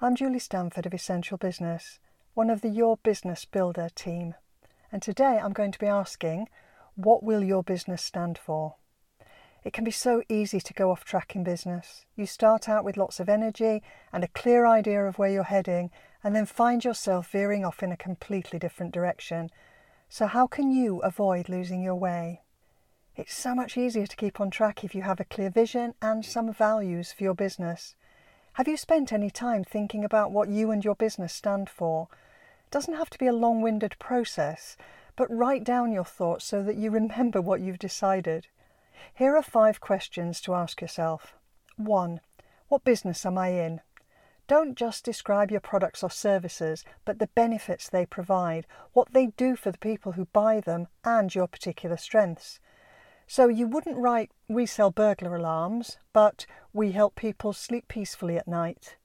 I'm Julie Stanford of Essential Business, one of the Your Business Builder team. And today I'm going to be asking, what will your business stand for? It can be so easy to go off track in business. You start out with lots of energy and a clear idea of where you're heading, and then find yourself veering off in a completely different direction. So, how can you avoid losing your way? It's so much easier to keep on track if you have a clear vision and some values for your business. Have you spent any time thinking about what you and your business stand for? It doesn't have to be a long winded process, but write down your thoughts so that you remember what you've decided. Here are five questions to ask yourself. 1. What business am I in? Don't just describe your products or services, but the benefits they provide, what they do for the people who buy them, and your particular strengths. So you wouldn't write, we sell burglar alarms, but we help people sleep peacefully at night.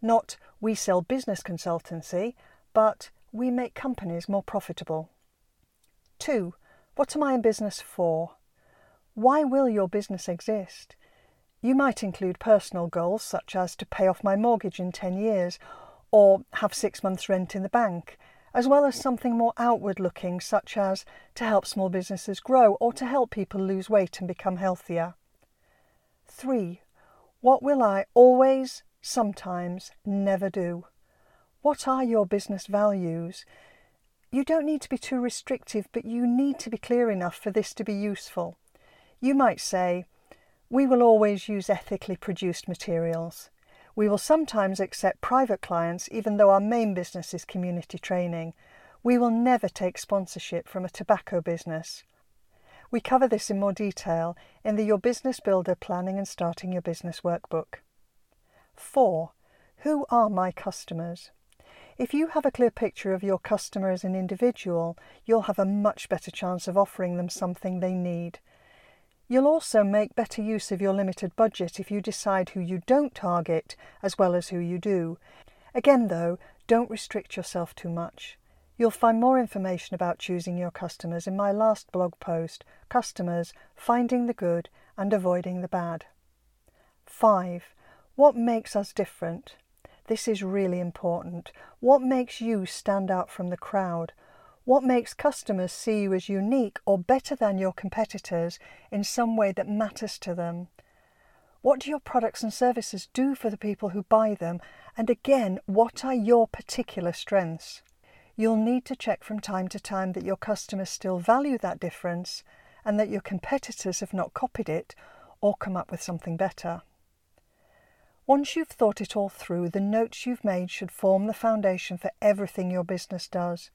Not, we sell business consultancy, but we make companies more profitable. 2. What am I in business for? Why will your business exist? You might include personal goals such as to pay off my mortgage in 10 years or have six months' rent in the bank as well as something more outward looking, such as to help small businesses grow or to help people lose weight and become healthier. 3. What will I always, sometimes, never do? What are your business values? You don't need to be too restrictive, but you need to be clear enough for this to be useful. You might say, We will always use ethically produced materials. We will sometimes accept private clients even though our main business is community training. We will never take sponsorship from a tobacco business. We cover this in more detail in the Your Business Builder Planning and Starting Your Business Workbook. 4. Who are my customers? If you have a clear picture of your customer as an individual, you'll have a much better chance of offering them something they need. You'll also make better use of your limited budget if you decide who you don't target as well as who you do. Again, though, don't restrict yourself too much. You'll find more information about choosing your customers in my last blog post Customers Finding the Good and Avoiding the Bad. 5. What makes us different? This is really important. What makes you stand out from the crowd? What makes customers see you as unique or better than your competitors in some way that matters to them? What do your products and services do for the people who buy them? And again, what are your particular strengths? You'll need to check from time to time that your customers still value that difference and that your competitors have not copied it or come up with something better. Once you've thought it all through, the notes you've made should form the foundation for everything your business does.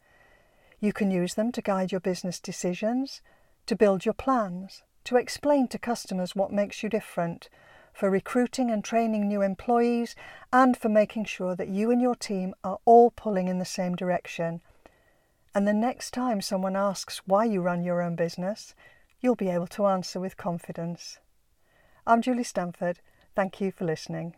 You can use them to guide your business decisions, to build your plans, to explain to customers what makes you different, for recruiting and training new employees, and for making sure that you and your team are all pulling in the same direction. And the next time someone asks why you run your own business, you'll be able to answer with confidence. I'm Julie Stanford. Thank you for listening.